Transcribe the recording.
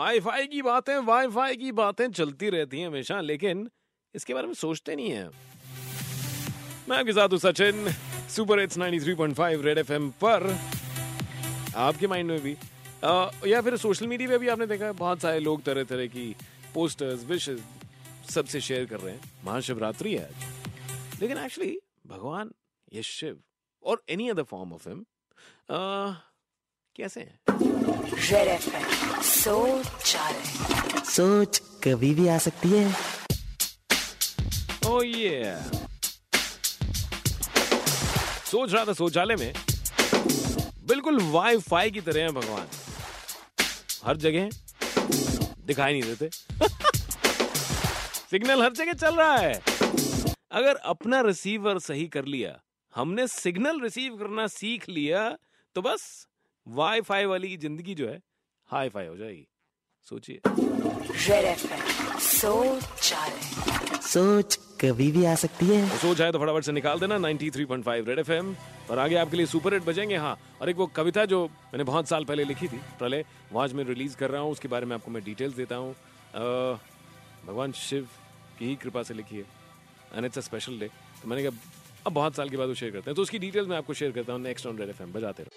Hi fi की बातें wi fi की बातें चलती रहती हैं हमेशा लेकिन इसके बारे में सोचते नहीं है। मैं आपके साथ हूँ Sachin super hits 93.5 Red FM पर। आपके माइंड में भी। आ, या फिर सोशल मीडिया पे भी आपने देखा है बहुत सारे लोग तरह तरह की पोस्टर्स विशेष सबसे शेयर कर रहे हैं। महाशिवरात्रि है लेकिन एक्चुअली भगवान ये शिव और any other form of him कैसे हैं? सोच सोच कभी भी आ सकती है। ओह ये सोच रहा था शौचालय में। बिल्कुल वाईफाई की तरह है भगवान। हर जगह दिखाई नहीं देते। सिग्नल हर जगह चल रहा है। अगर अपना रिसीवर सही कर लिया हमने सिग्नल रिसीव करना सीख लिया तो बस वाईफाई वाली की ज़िंदगी जो है हाई फाई हो जाएगी। सोचिए। सोच सोच कभी भी आ सकती है। तो सोच है तो फटाफट से निकाल देना 93.5 रेड एफएम और आगे आपके लिए सुपर हिट बजेंगे हाँ। और एक वो कविता जो मैंने बहुत साल पहले लिखी थी प्रलय वो आज मैं रिलीज़ कर रहा हूँ उसके बारे में आपको मैं डिटेल्स देता हूँ। भगवान शिव की ही कृपा से लिखी है and it's a special day तो मैंने कहा अब बहुत साल के बाद वो शेयर करते हैं। तो उसकी डिटेल्स मैं आपको शेयर करता हूँ नेक्स्ट ऑन रेड एफएम बजाते रहो।